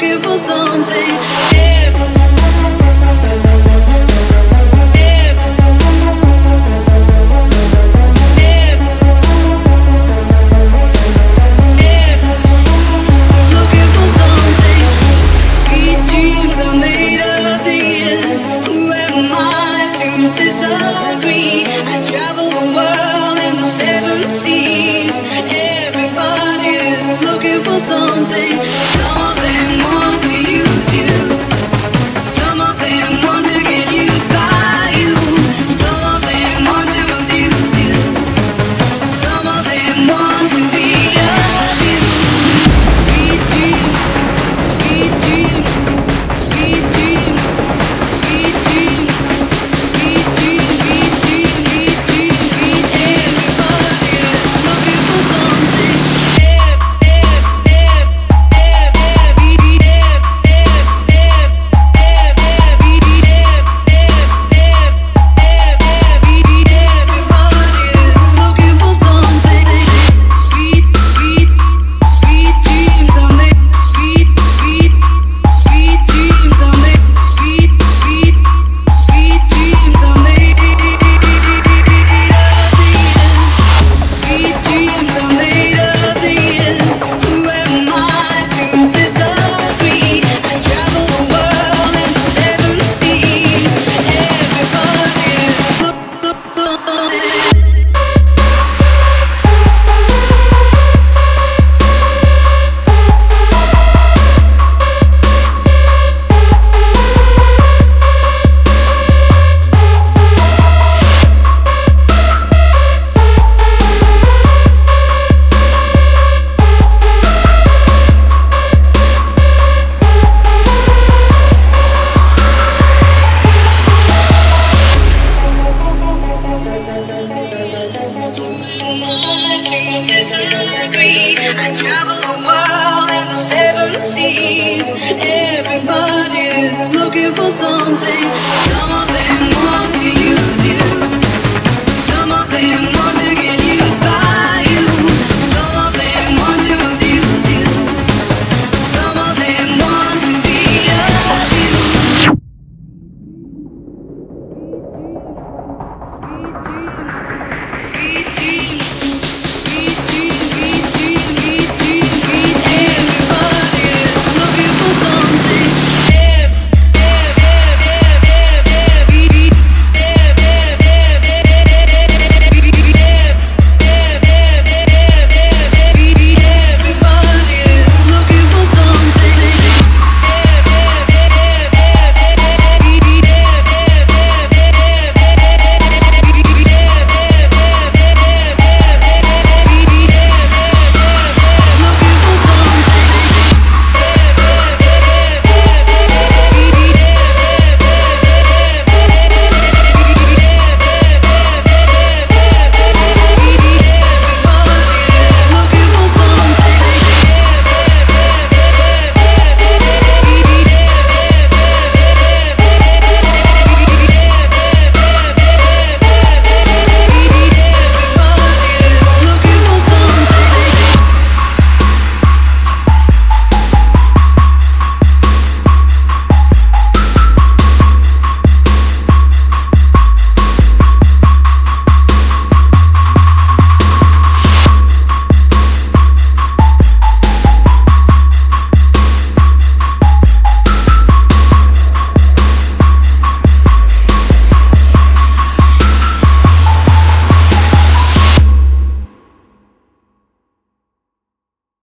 looking for something. something. Yeah. Everybody's looking for something. Some of them want to use you. Some of them